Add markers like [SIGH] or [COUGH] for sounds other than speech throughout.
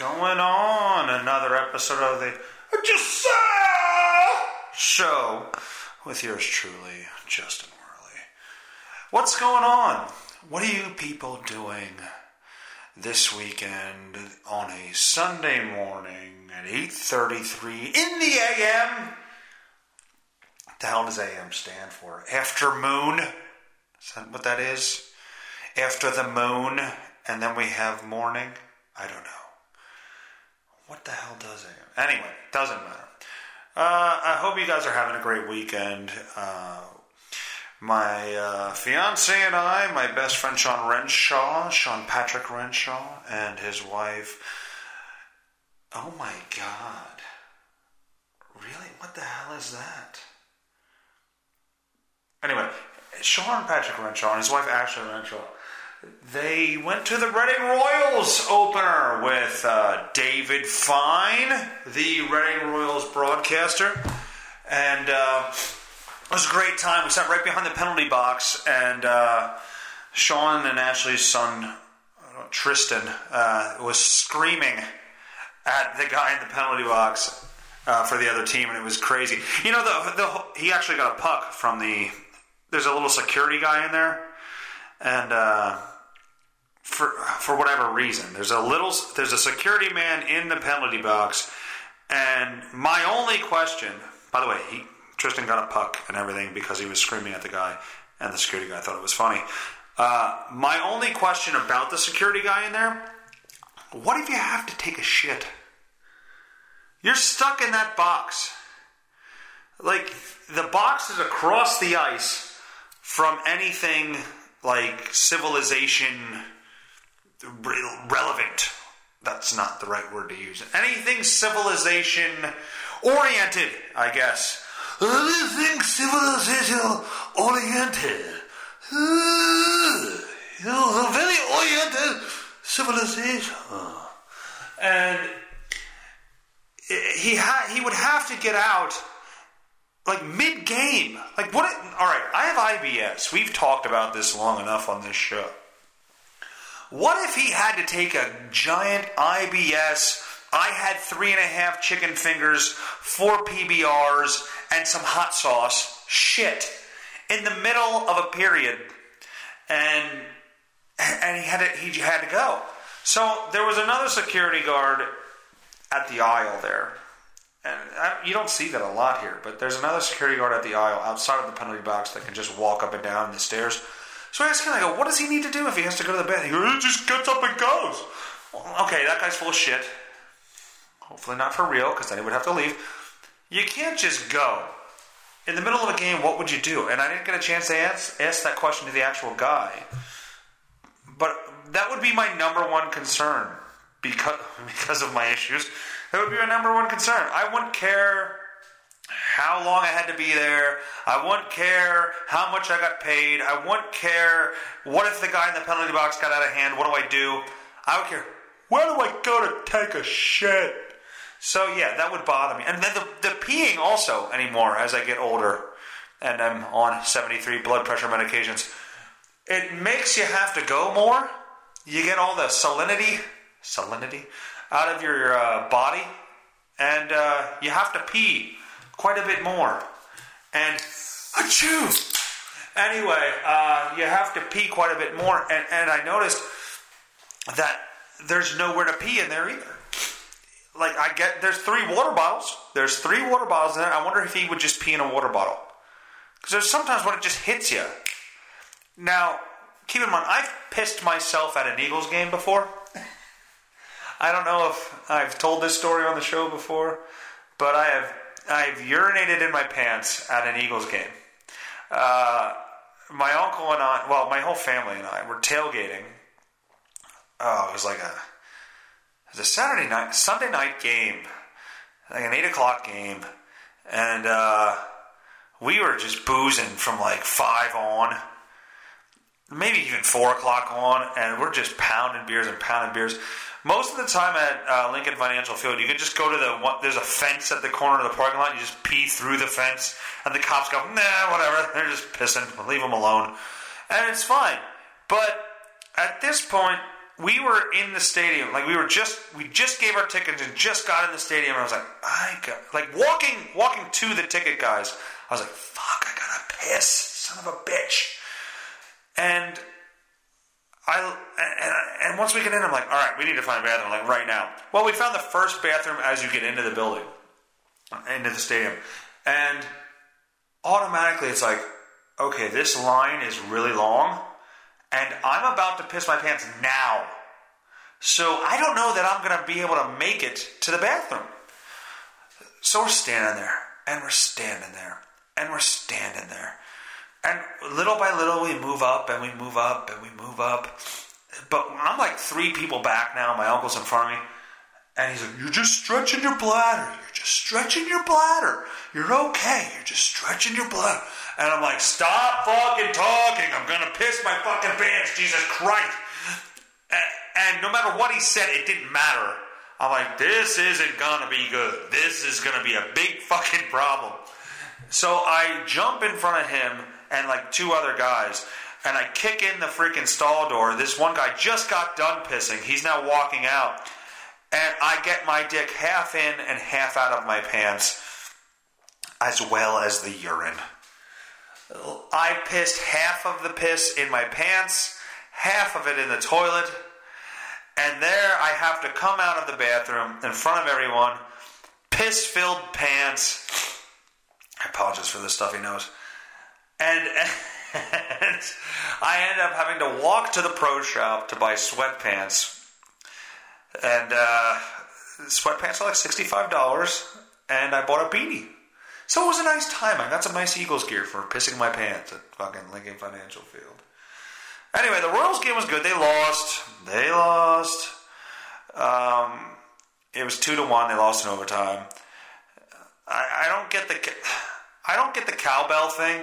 going on? Another episode of the Say show with yours truly, Justin Werley. What's going on? What are you people doing this weekend on a Sunday morning at 8:33 in the AM? What the hell does AM stand for? After moon? Is that what that is? After the moon, and then we have morning? I don't know. What the hell does AM? Anyway, doesn't matter. Uh, I hope you guys are having a great weekend. Uh, my uh, fiance and I, my best friend Sean Renshaw, Sean Patrick Renshaw, and his wife. Oh my god. Really? What the hell is that? Anyway, Sean Patrick Renshaw and his wife Ashley Renshaw. They went to the Reading Royals opener with uh, David Fine, the Reading Royals broadcaster, and uh, it was a great time. We sat right behind the penalty box, and uh, Sean and Ashley's son uh, Tristan uh, was screaming at the guy in the penalty box uh, for the other team, and it was crazy. You know, the, the he actually got a puck from the. There's a little security guy in there, and uh, for for whatever reason, there's a little there's a security man in the penalty box, and my only question. By the way, he Tristan got a puck and everything because he was screaming at the guy, and the security guy thought it was funny. Uh, my only question about the security guy in there: What if you have to take a shit? You're stuck in that box. Like the box is across the ice from anything like civilization relevant. That's not the right word to use. Anything civilization oriented, I guess. Anything civilization oriented. You know, a very oriented civilization. And he ha- he would have to get out like mid game. Like what? all right, I have IBS. We've talked about this long enough on this show. What if he had to take a giant IBS? I had three and a half chicken fingers, four PBRs, and some hot sauce. Shit, in the middle of a period, and and he had to he had to go. So there was another security guard at the aisle there. And I, you don't see that a lot here, but there's another security guard at the aisle outside of the penalty box that can just walk up and down the stairs. So I ask him, I go, what does he need to do if he has to go to the bathroom? He just gets up and goes. Well, okay, that guy's full of shit. Hopefully not for real, because then he would have to leave. You can't just go. In the middle of a game, what would you do? And I didn't get a chance to ask, ask that question to the actual guy. But that would be my number one concern because, [LAUGHS] because of my issues. That would be my number one concern. I wouldn't care how long I had to be there. I wouldn't care how much I got paid. I wouldn't care what if the guy in the penalty box got out of hand. What do I do? I would care. Where do I go to take a shit? So yeah, that would bother me. And then the, the peeing also anymore as I get older and I'm on 73 blood pressure medications. It makes you have to go more. You get all the salinity, salinity out of your uh, body, and uh, you have to pee quite a bit more. And achoo! Anyway, uh, you have to pee quite a bit more, and, and I noticed that there's nowhere to pee in there either. Like I get, there's three water bottles. There's three water bottles in there. I wonder if he would just pee in a water bottle. Because there's sometimes when it just hits you. Now, keep in mind, I've pissed myself at an Eagles game before. I don't know if I've told this story on the show before, but I have I've urinated in my pants at an Eagles game. Uh, my uncle and I, well, my whole family and I were tailgating. Oh, it was like a it was a Saturday night, Sunday night game, like an eight o'clock game, and uh, we were just boozing from like five on, maybe even four o'clock on, and we're just pounding beers and pounding beers. Most of the time at uh, Lincoln Financial Field, you can just go to the one, there's a fence at the corner of the parking lot. You just pee through the fence, and the cops go, nah, whatever. [LAUGHS] They're just pissing. Leave them alone, and it's fine. But at this point, we were in the stadium, like we were just we just gave our tickets and just got in the stadium. And I was like, I got like walking walking to the ticket guys. I was like, fuck, I gotta piss, son of a bitch. And I and, and once we get in, I'm like, all right, we need to find a bathroom like right now. Well, we found the first bathroom as you get into the building, into the stadium, and automatically it's like, okay, this line is really long and I'm about to piss my pants now. So I don't know that I'm going to be able to make it to the bathroom. So we're standing there, and we're standing there, and we're standing there. And little by little, we move up, and we move up, and we move up. But I'm like three people back now. My uncle's in front of me. And he's like, You're just stretching your bladder. You're just stretching your bladder. You're okay. You're just stretching your bladder. And I'm like, Stop fucking talking. I'm going to piss my fucking pants. Jesus Christ. And, and no matter what he said, it didn't matter. I'm like, This isn't going to be good. This is going to be a big fucking problem. So I jump in front of him and like two other guys and I kick in the freaking stall door. This one guy just got done pissing. He's now walking out and I get my dick half in and half out of my pants, as well as the urine. I pissed half of the piss in my pants, half of it in the toilet, and there I have to come out of the bathroom in front of everyone, piss filled pants. I apologize for the stuffy nose. And, and I end up having to walk to the pro shop to buy sweatpants and uh, sweatpants are like $65, and I bought a beanie. So it was a nice time. I got some nice Eagles gear for pissing my pants at fucking Lincoln Financial Field. Anyway, the Royals game was good. They lost. They lost. Um, it was two to one. They lost in overtime. I, I don't get the I don't get the cowbell thing.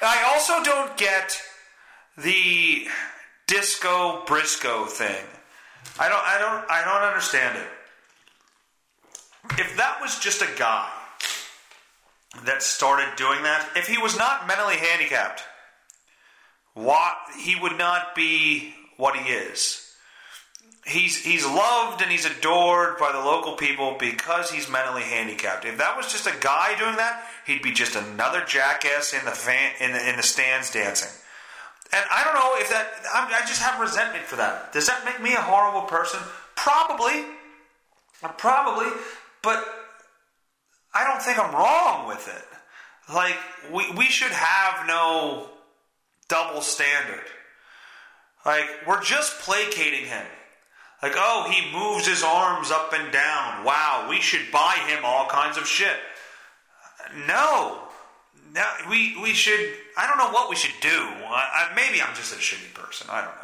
I also don't get the disco Briscoe thing. I don't I don't I don't understand it. If that was just a guy that started doing that, if he was not mentally handicapped, what he would not be what he is. He's he's loved and he's adored by the local people because he's mentally handicapped. If that was just a guy doing that, he'd be just another jackass in the fan in the in the stands dancing. And I don't know if that, I just have resentment for that. Does that make me a horrible person? Probably. Probably. But I don't think I'm wrong with it. Like, we, we should have no double standard. Like, we're just placating him. Like, oh, he moves his arms up and down. Wow, we should buy him all kinds of shit. No, now we we should. I don't know what we should do. I, I, maybe I'm just a shitty person. I don't know.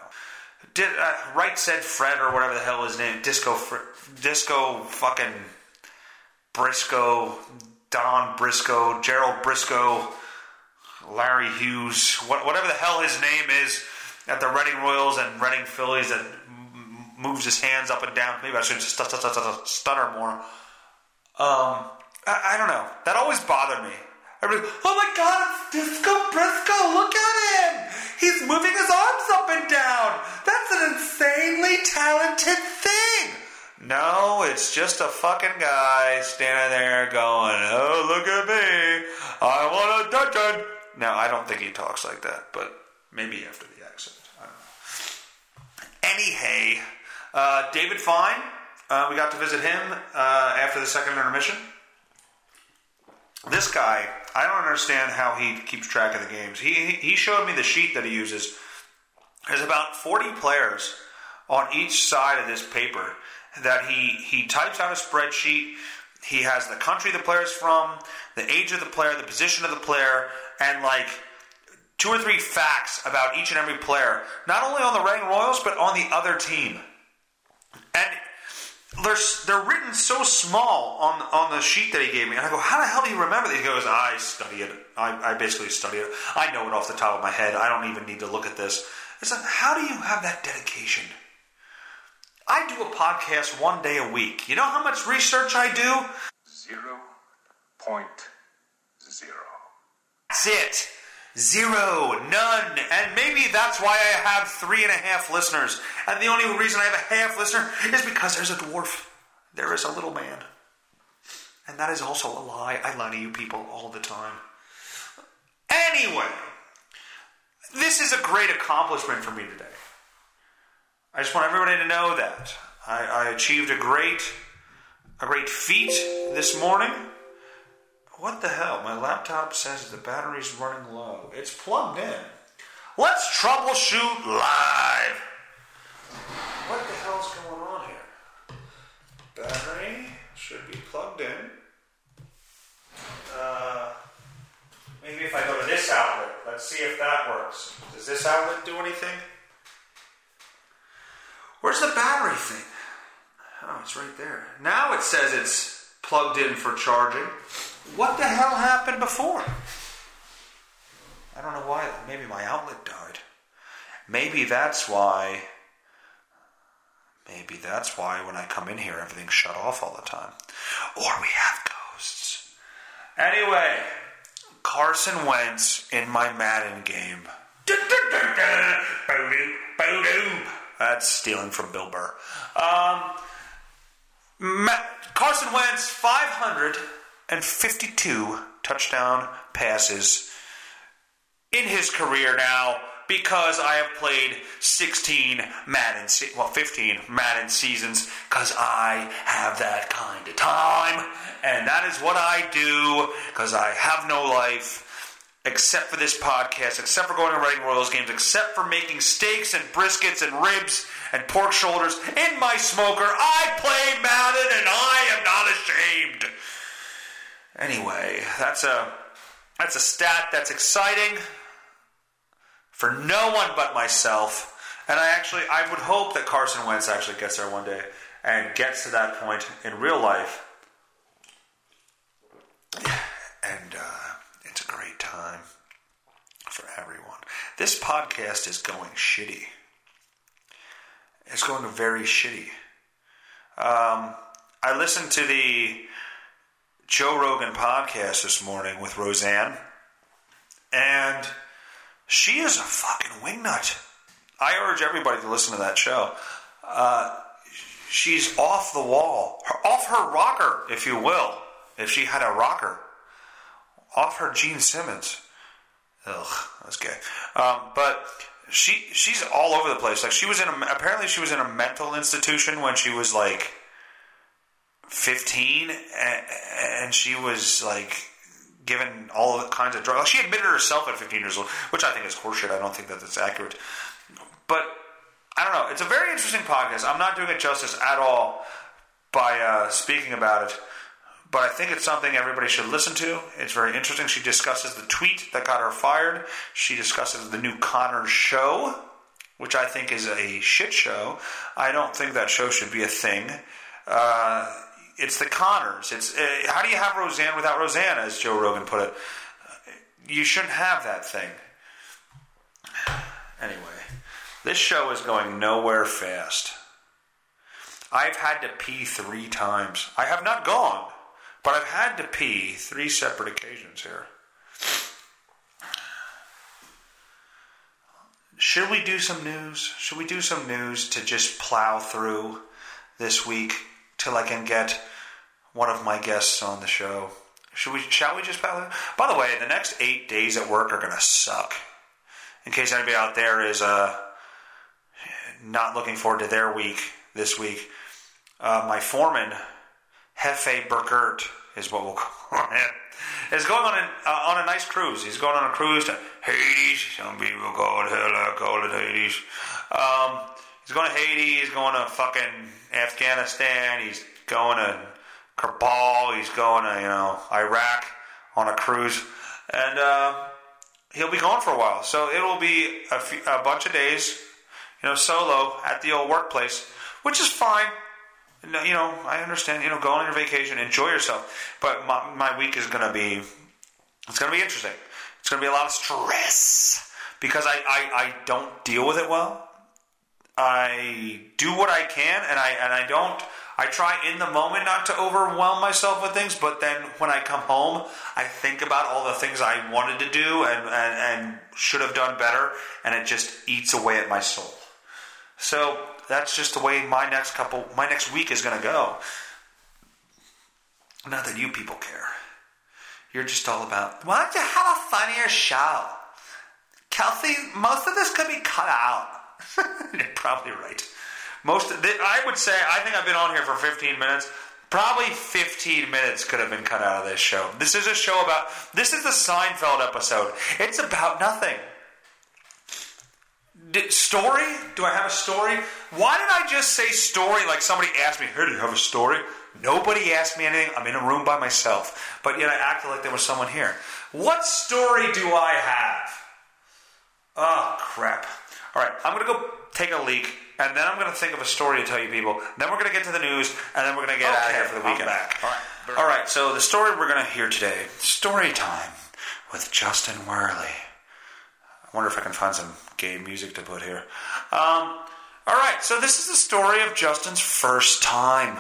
Did uh, right said Fred or whatever the hell his name? Disco Disco fucking Briscoe, Don Briscoe, Gerald Briscoe, Larry Hughes, what, whatever the hell his name is at the Reading Royals and Reading Phillies that moves his hands up and down. Maybe I should just stutter more. Um, I, I don't know. That always bothered me. Everybody, oh my god, Disco Briscoe, look at him! He's moving his arms up and down! That's an insanely talented thing! No, it's just a fucking guy standing there going, oh, look at me, I want a dungeon! Now, I don't think he talks like that, but maybe after the accent. I don't know. Anyhow, uh, David Fine, uh, we got to visit him uh, after the second intermission. This guy, I don't understand how he keeps track of the games. He he showed me the sheet that he uses. There's about 40 players on each side of this paper that he he types out a spreadsheet. He has the country the player's from, the age of the player, the position of the player, and like two or three facts about each and every player, not only on the Reading Royals but on the other team. And they're they're written so small on on the sheet that he gave me. And I go, how the hell do you remember these? He goes, I study it. I, I basically study it. I know it off the top of my head. I don't even need to look at this. It's like, how do you have that dedication? I do a podcast one day a week. You know how much research I do? Zero point zero. That's it. Zero, none, and maybe that's why I have three and a half listeners. And the only reason I have a half listener is because there's a dwarf. There is a little man. And that is also a lie. I lie to you people all the time. Anyway, this is a great accomplishment for me today. I just want everybody to know that. I, I achieved a great a great feat this morning. What the hell? My laptop says the battery's running low. It's plugged in. Let's troubleshoot live. What the hell's going on here? Battery should be plugged in. Uh, maybe if I go to this outlet, let's see if that works. Does this outlet do anything? Where's the battery thing? Oh, it's right there. Now it says it's plugged in for charging. What the hell happened before? I don't know why. Maybe my outlet died. Maybe that's why. Maybe that's why when I come in here, everything's shut off all the time. Or we have ghosts. Anyway, Carson Wentz in my Madden game. That's stealing from Bill Burr. Um, Carson Wentz, 552 touchdown passes in his career now because I have played 16 Madden, well, 15 Madden seasons because I have that kind of time. And that is what I do because I have no life except for this podcast, except for going to Reading Royals games, except for making steaks and briskets and ribs and pork shoulders in my smoker. I play Madden and I am not ashamed. Anyway, that's a that's a stat that's exciting for no one but myself. And I actually I would hope that Carson Wentz actually gets there one day and gets to that point in real life. And uh, it's a great time for everyone. This podcast is going shitty. It's going very shitty. Um, I listened to the Joe Rogan podcast this morning with Roseanne, and she is a fucking wingnut. I urge everybody to listen to that show. Uh, she's off the wall, off her rocker, if you will, if she had a rocker, off her Gene Simmons. Ugh, that's gay. Um, but she she's all over the place. Like she was in a apparently she was in a mental institution when she was like fifteen, and, and she was like given all kinds of drugs. She admitted herself at fifteen years old, which I think is horseshit. I don't think that that's accurate. But I don't know. It's a very interesting podcast. I'm not doing it justice at all by uh, speaking about it but I think it's something everybody should listen to. It's very interesting. She discusses the tweet that got her fired. She discusses the new Conner show, which I think is a shit show. I don't think that show should be a thing. Uh, it's the Conners. It's uh, how do you have Roseanne without Roseanne, as Joe Rogan put it? You shouldn't have that thing. Anyway, this show is going nowhere fast. I've had to pee three times. I have not gone. But I've had to pee three separate occasions here. Should we do some news? Should we do some news to just plow through this week till I can get one of my guests on the show? Should we? Shall we just? By the way, the next eight days at work are to suck. In case anybody out there is uh, not looking forward to their week this week, uh, my foreman Hefe Burkert is what we'll [LAUGHS] call him. Is going on an, uh, on a nice cruise. He's going on a cruise to Hades. Some people call it hell, I call it Hades. Um, he's going to Haiti. He's going to fucking Afghanistan. He's going to Kabul. He's going to you know Iraq on a cruise, and uh, he'll be gone for a while. So it'll be a, a bunch of days, you know, solo at the old workplace, which is fine you know, I understand. You know, go on your vacation, enjoy yourself. But my, my week is going to be, it's going to be interesting. It's going to be a lot of stress because I, I, I don't deal with it well. I do what I can, and I and I don't. I try in the moment not to overwhelm myself with things, but then when I come home, I think about all the things I wanted to do and, and, and should have done better, and it just eats away at my soul. So that's just the way my next couple, my next week is going to go. Not that you people care. You're just all about, why don't you have a funnier show? Kelsey, most of this could be cut out. [LAUGHS] You're probably right. Most, I would say, I think I've been on here for 15 minutes. Probably 15 minutes could have been cut out of this show. This is a show about, this is the Seinfeld episode. It's about nothing. Story? Do I have a story? Why did I just say story like somebody asked me, Hey, do you have a story? Nobody asked me anything. I'm in a room by myself. But yet I acted like there was someone here. What story do I have? Oh, crap. All right, I'm going to go take a leak, and then I'm going to think of a story to tell you people. Then we're going to get to the news, and then we're going to get okay, out of here for the weekend. back. All right. All right, so the story we're going to hear today story time with Justin Werley. I wonder if I can find some gay music to put here. Um, all right, so this is the story of Justin's first time.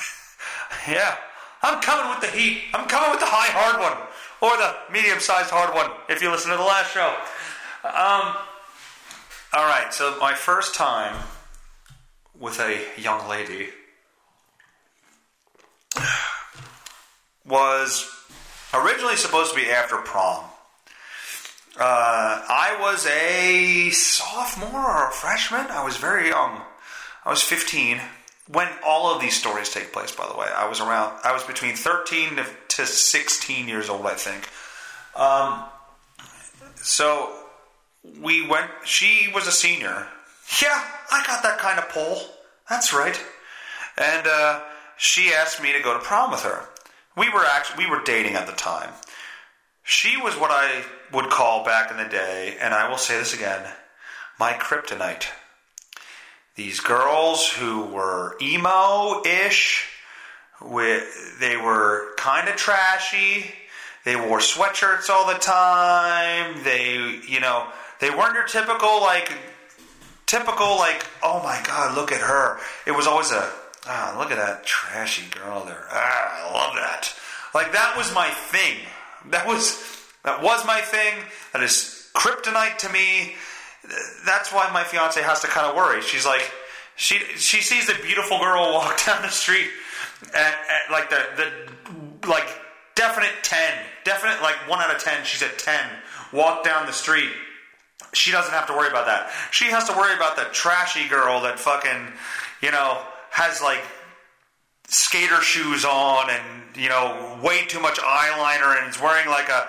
[LAUGHS] yeah, I'm coming with the heat. I'm coming with the high hard one, or the medium sized hard one, if you listen to the last show. Um, all right, so my first time with a young lady was originally supposed to be after prom. Uh, I was a sophomore or a freshman. I was very young. I was 15 when all of these stories take place. By the way, I was around. I was between 13 to 16 years old, I think. Um, so we went. She was a senior. Yeah, I got that kind of pull. That's right. And uh, she asked me to go to prom with her. We were actually we were dating at the time. She was what I would call back in the day, and I will say this again, my kryptonite. These girls who were emo-ish, with they were kind of trashy. They wore sweatshirts all the time. They, you know, they weren't your typical like typical like oh my god look at her. It was always a ah look at that trashy girl there. Ah I love that. Like that was my thing. That was that was my thing. That is kryptonite to me. That's why my fiance has to kind of worry. She's like she she sees a beautiful girl walk [LAUGHS] down the street at, at like the the like definite 10 definite like 1 out of 10 she's at 10 walk down the street she doesn't have to worry about that. She has to worry about the trashy girl that fucking, you know, has like skater shoes on and, you know, way too much eyeliner and is wearing like a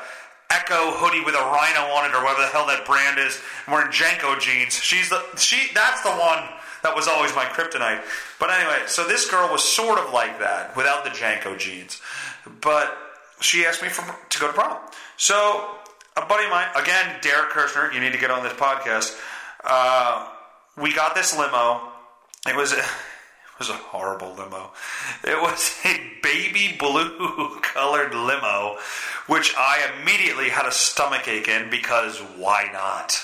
Ecko hoodie with a rhino on it or whatever the hell that brand is, wearing JNCO jeans. She's the she that's the one that was always my kryptonite. But anyway, so this girl was sort of like that without the JNCO jeans. But she asked me for, to go to prom. So a buddy of mine, again, Derek Kirshner, you need to get on this podcast. Uh, we got this limo. It was a, [LAUGHS] it was a horrible limo. It was a baby blue [LAUGHS] colored limo, which I immediately had a stomach ache in because why not?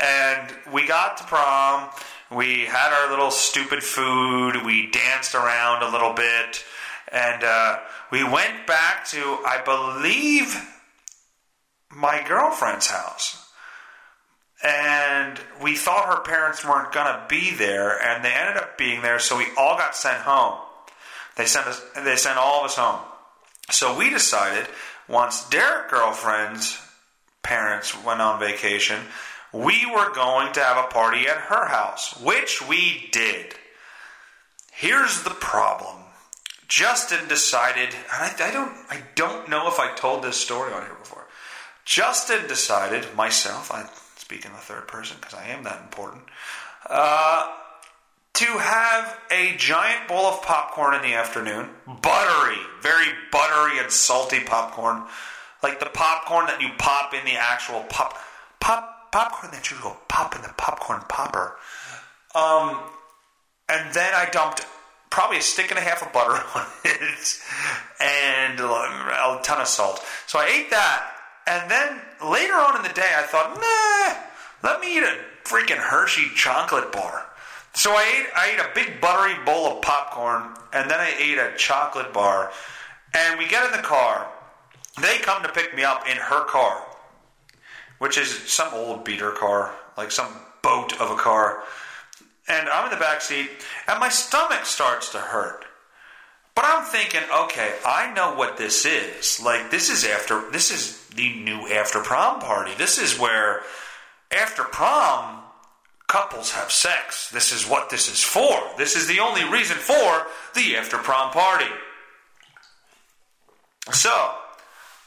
And we got to prom. We had our little stupid food. We danced around a little bit. And uh, we went back to, I believe, my girlfriend's house. And we thought her parents weren't going to be there, and they ended up being there, so we all got sent home. They sent us, they sent all of us home. So we decided once Derek girlfriend's parents went on vacation, we were going to have a party at her house, which we did. Here's the problem. Justin decided, and I, I, don't, I don't know if I told this story on here before. Justin decided, myself, I speak in the third person because I am that important, uh, to have a giant bowl of popcorn in the afternoon. Buttery, very buttery and salty popcorn. Like the popcorn that you pop in the actual pop, pop, popcorn that you go pop in the popcorn popper. Um, and then I dumped probably a stick and a half of butter [LAUGHS] on it and a ton of salt. So I ate that and then later on in the day, I thought, nah, let me eat a freaking Hershey chocolate bar. So I ate I ate a big buttery bowl of popcorn and then I ate a chocolate bar. And we get in the car. They come to pick me up in her car, which is some old beater car, like some boat of a car. And I'm in the back seat, and my stomach starts to hurt. But I'm thinking, okay, I know what this is. Like this is after this is the new after prom party. This is where after prom couples have sex. This is what this is for. This is the only reason for the after prom party. So,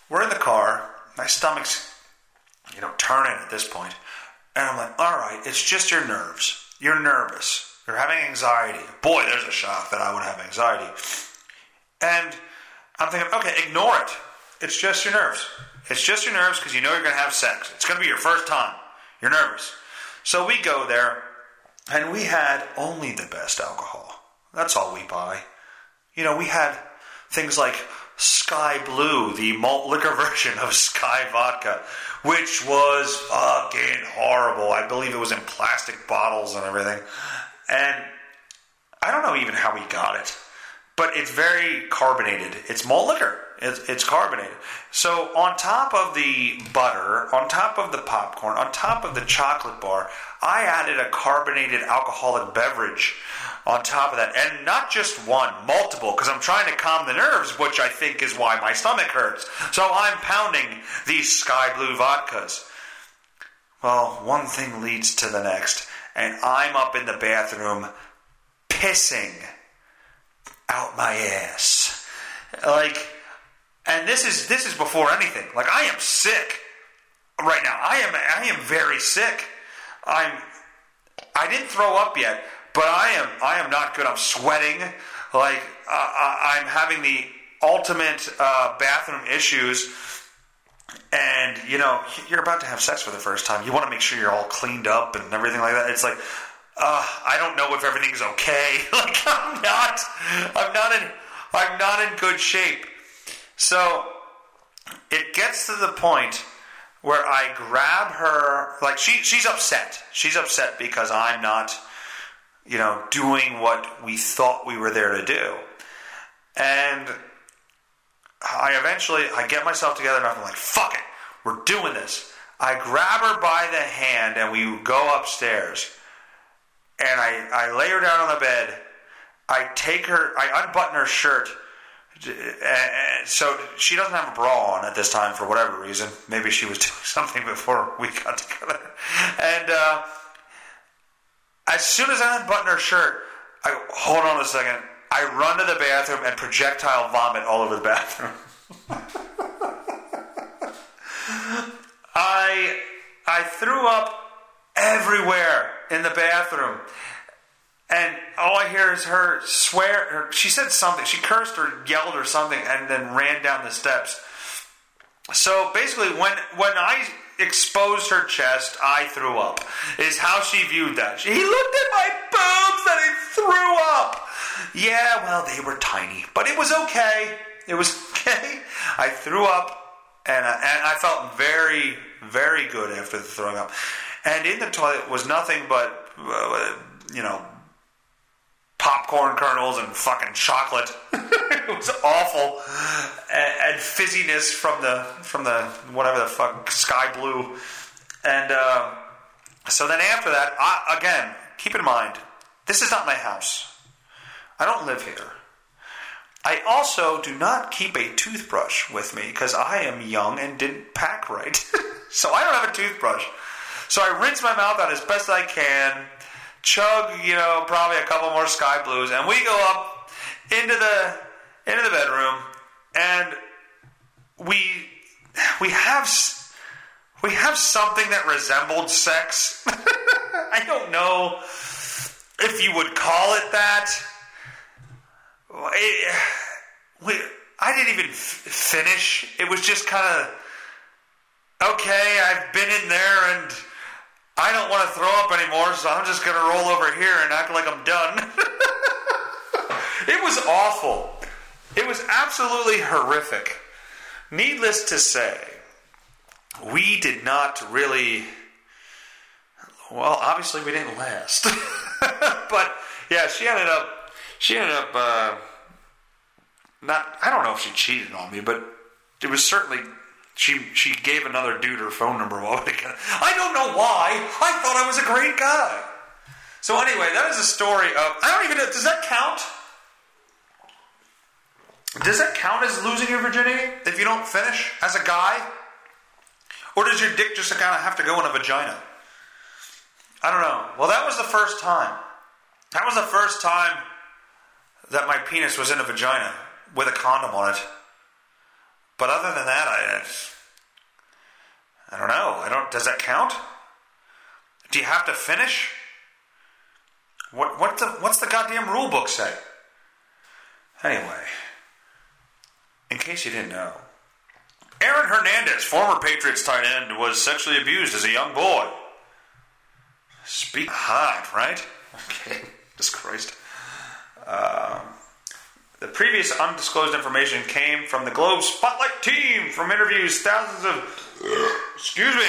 we're in the car. My stomach's, you know, turning at this point. And I'm like, all right, it's just your nerves. You're nervous. You're having anxiety. Boy, there's a shock that I would have anxiety. And I'm thinking, okay, ignore it. It's just your nerves. It's just your nerves because you know you're going to have sex. It's going to be your first time. You're nervous. So we go there, and we had only the best alcohol. That's all we buy. You know, we had things like Skyy Blue, the malt liquor [LAUGHS] version of Skyy Vodka, which was fucking horrible. I believe it was in plastic bottles and everything. And I don't know even how we got it, but it's very carbonated. It's malt liquor. It's, it's carbonated. So on top of the butter, on top of the popcorn, on top of the chocolate bar, I added a carbonated alcoholic beverage on top of that. And not just one, multiple, because I'm trying to calm the nerves, which I think is why my stomach hurts. So I'm pounding these Skyy Blue vodkas. Well, one thing leads to the next, and I'm up in the bathroom pissing out my ass. Like, and this is this is before anything. Like I am sick right now. I am I am very sick. I'm I didn't throw up yet, but I am I am not good. I'm sweating. Like uh, I'm having the ultimate uh, bathroom issues. And you know you're about to have sex for the first time. You want to make sure you're all cleaned up and everything like that. It's like uh, I don't know if everything's okay. [LAUGHS] like I'm not. I'm not in. I'm not in good shape. So it gets to the point where I grab her, like she she's upset. She's upset because I'm not, you know, doing what we thought we were there to do. And I eventually I get myself together and I'm like, fuck it, we're doing this. I grab her by the hand and we go upstairs. And I, I lay her down on the bed. I take her, I unbutton her shirt so she doesn't have a bra on at this time for whatever reason. Maybe she was [LAUGHS] doing something before we got together. And uh, as soon as I unbutton her shirt, I hold on a second. I run to the bathroom and projectile vomit all over the bathroom. [LAUGHS] I I threw up everywhere in the bathroom. And all I hear is her swear. Her, she said something. She cursed or yelled or something, and then ran down the steps. So basically, when when I exposed her chest, I threw up. Is how she viewed that. He looked at my boobs and he threw up. Yeah, well, they were tiny, but it was okay. It was [LAUGHS] okay. I threw up, and I, and I felt very, very good after the throwing up. And in the toilet was nothing but, uh, you know, popcorn kernels and fucking chocolate. [LAUGHS] it was awful, and, and, fizziness from the from the whatever the fuck Skyy Blue, and uh, so then after that, I, again, keep in mind, this is not my house. I don't live here. I also do not keep a toothbrush with me because I am young and didn't pack right. [LAUGHS] so I don't have a toothbrush. So I rinse my mouth out as best I can chug, you know, probably a couple more Skyy Blues, and we go up into the into the bedroom, and we we have we have something that resembled sex. [LAUGHS] I don't know if you would call it that. It, we, I didn't even f- finish. It was just kind of okay. I've been in there and I don't want to throw up anymore, so I'm just going to roll over here and act like I'm done. [LAUGHS] it was awful. It was absolutely horrific. Needless to say, we did not really Well, obviously we didn't last. [LAUGHS] but yeah, she ended up she ended up uh, not. I don't know if she cheated on me, but it was certainly she. She gave another dude her phone number. [LAUGHS] I don't know why. I thought I was a great guy. So anyway, that is a story of. I don't even know. Does that count? Does that count as losing your virginity if you don't finish as a guy? Or does your dick just kind of have to go in a vagina? I don't know. Well, that was the first time. That was the first time that my penis was in a vagina with a condom on it. But other than that, I, I don't know. I don't. Does that count? Do you have to finish? What what the what's the goddamn rule book say? Anyway, in case you didn't know, Aaron Hernandez, former Patriots tight end, was sexually abused as a young boy. Speak hot, right? [LAUGHS] Okay, just Christ. Um, the previous undisclosed information came from the Globe Spotlight team from interviews, thousands of, excuse me,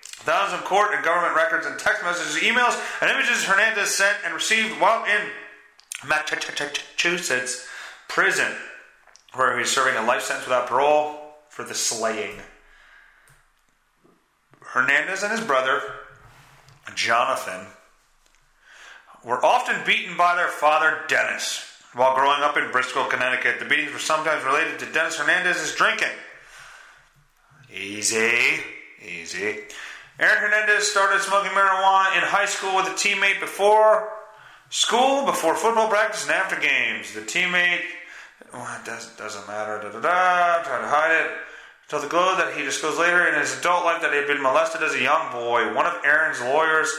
thousands of court and government records and text messages, emails, and images Hernandez sent and received while in Massachusetts prison, where he he's serving a life sentence without parole for the slaying. Hernandez and his brother, Jonathan, were often beaten by their father, Dennis. While growing up in Bristol, Connecticut, the beatings were sometimes related to Dennis Hernandez's drinking. Easy, easy. Aaron Hernandez started smoking marijuana in high school with a teammate before school, before football practice, and after games. The teammate, well, it doesn't, doesn't matter, da da da, tried to hide it. Told the Globe that he disclosed later in his adult life that he had been molested as a young boy. One of Aaron's lawyers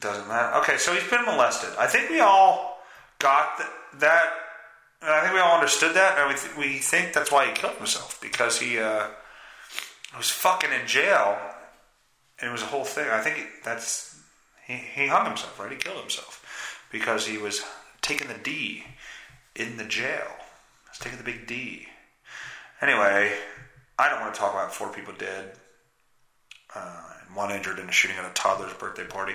doesn't matter. Okay, so he's been molested. I think we all got th- that. I think we all understood that, and we, th- we think that's why he killed himself because he uh, was fucking in jail, and it was a whole thing. I think that's he, he hung himself, right? He killed himself because he was taking the D in the jail. He was taking the big D. Anyway, I don't want to talk about four people dead uh, and one injured in a shooting at a toddler's birthday party.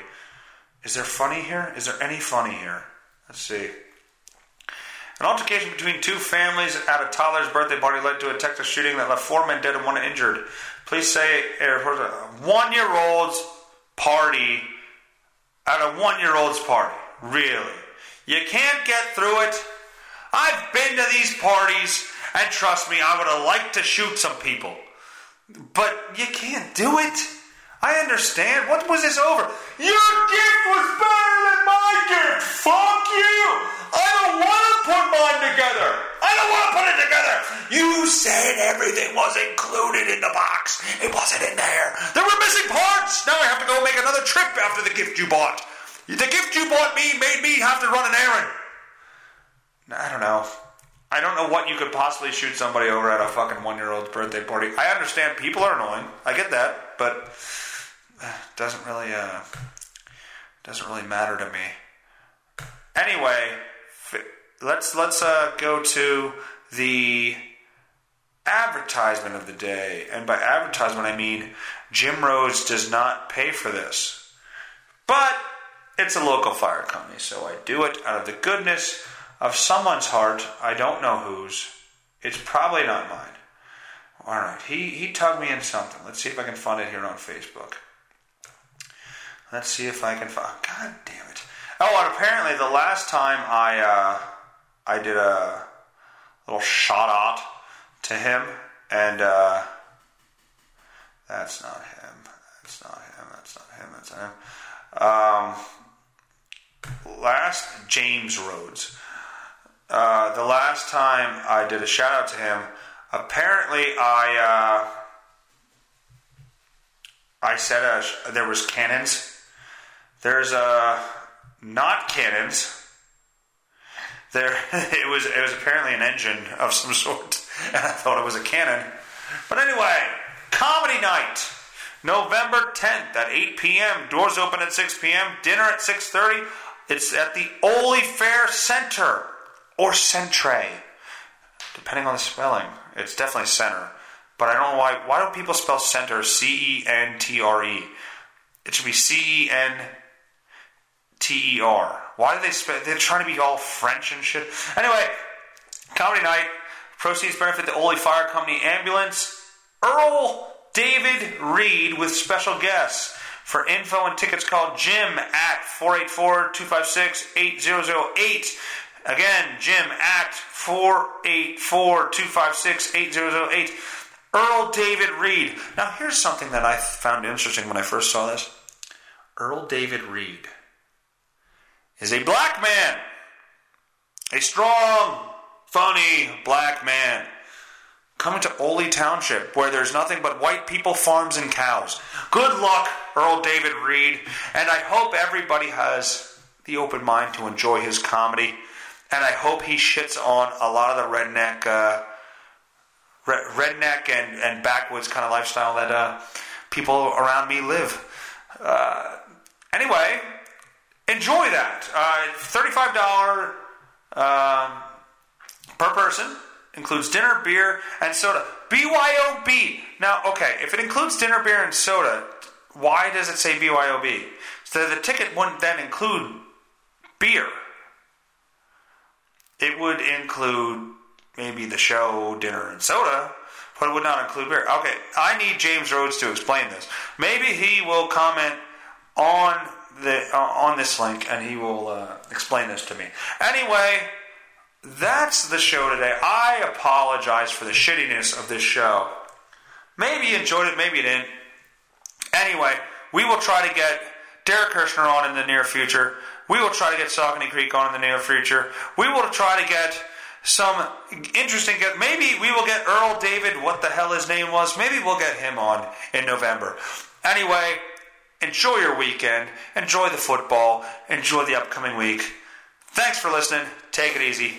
Is there funny here? Is there any funny here? Let's see. An altercation between two families at a toddler's birthday party led to a Texas shooting that left four men dead and one injured. Police say er, a one year old's party at a one year old's party. Really? You can't get through it? I've been to these parties, and trust me, I would have liked to shoot some people. But you can't do it. I understand. What was this over? Your gift was better than my gift. Fuck you. I don't want to put mine together. I don't want to put it together. You said everything was included in the box. It wasn't in there. There were missing parts. Now I have to go make another trip after the gift you bought. The gift you bought me made me have to run an errand. I don't know. I don't know what you could possibly shoot somebody over at a fucking one year old's birthday party. I understand people are annoying. I get that, but doesn't really uh, doesn't really matter to me. Anyway, let's let's uh, go to the advertisement of the day, and by advertisement I mean Jim Rose does not pay for this, but it's a local fire company, so I do it out of the goodness of someone's heart. I don't know whose. It's probably not mine. All right, he he tugged me in something. Let's see if I can find it here on Facebook. Let's see if I can find. God damn it! Oh, and apparently the last time I uh, I did a little shout out to him, and uh, that's not him. That's not him. That's not him. That's not him. Um, last James Rhodes. Uh, the last time I did a shout out to him, apparently I uh, I said a, there was cannons there's uh, not cannons. There, [LAUGHS] it was it was apparently an engine of some sort, and [LAUGHS] I thought it was a cannon. But anyway, comedy night, November 10th at 8 p.m. Doors open at 6 p.m. Dinner at 6:30. It's at the Oley Fair Center or Centre, depending on the spelling. It's definitely center, but I don't know why. Why don't people spell center C E N T R E? It should be C E N T E R. Why do they spend? They're trying to be all French and shit. Anyway, comedy night. Proceeds benefit the Oley Fire Company ambulance. Earl David Reed with special guests. For info and tickets, call Jim at 484 256 8008. Again, Jim at 484 256 8008. Earl David Reed. Now, here's something that I found interesting when I first saw this Earl David Reed is a black man, a strong, funny black man coming to Oley Township, where there's nothing but white people, farms, and cows. Good luck, Earl David Reed, and I hope everybody has the open mind to enjoy his comedy, and I hope he shits on a lot of the redneck, uh, re- redneck and, and backwoods kind of lifestyle that uh, people around me live. Uh, anyway, enjoy that. Uh, $35 um, per person includes dinner, beer, and soda. BYOB. Now, okay, if it includes dinner, beer, and soda, why does it say BYOB? So the ticket wouldn't then include beer. It would include maybe the show, dinner, and soda, but it would not include beer. Okay, I need James Rhodes to explain this. Maybe he will comment on the uh, on this link and he will uh, explain this to me. Anyway, that's the show today. I apologize for the shittiness of this show. Maybe you enjoyed it, maybe you didn't. Anyway, we will try to get Derek Kirshner on in the near future. We will try to get Saucony Creek on in the near future. We will try to get some interesting. Maybe we will get Earl David, what the hell his name was. Maybe we'll get him on in November. Anyway, enjoy your weekend. Enjoy the football. Enjoy the upcoming week. Thanks for listening. Take it easy.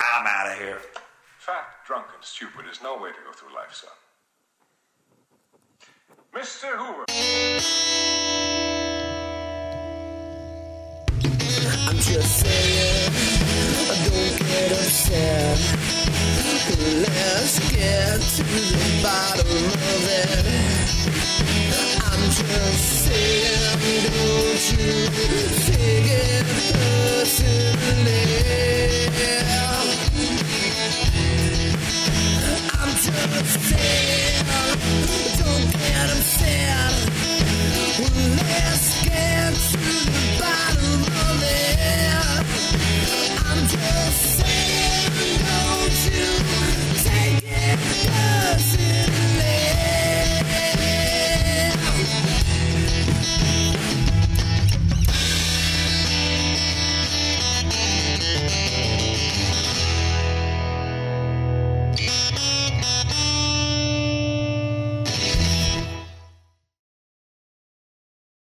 I'm out of here. Fat, drunk, and stupid is no way to go through life, son. Mr. Hoover. I'm just saying, don't get upset. Let's get to the bottom of it. I'm just saying, don't you. I'm just saying.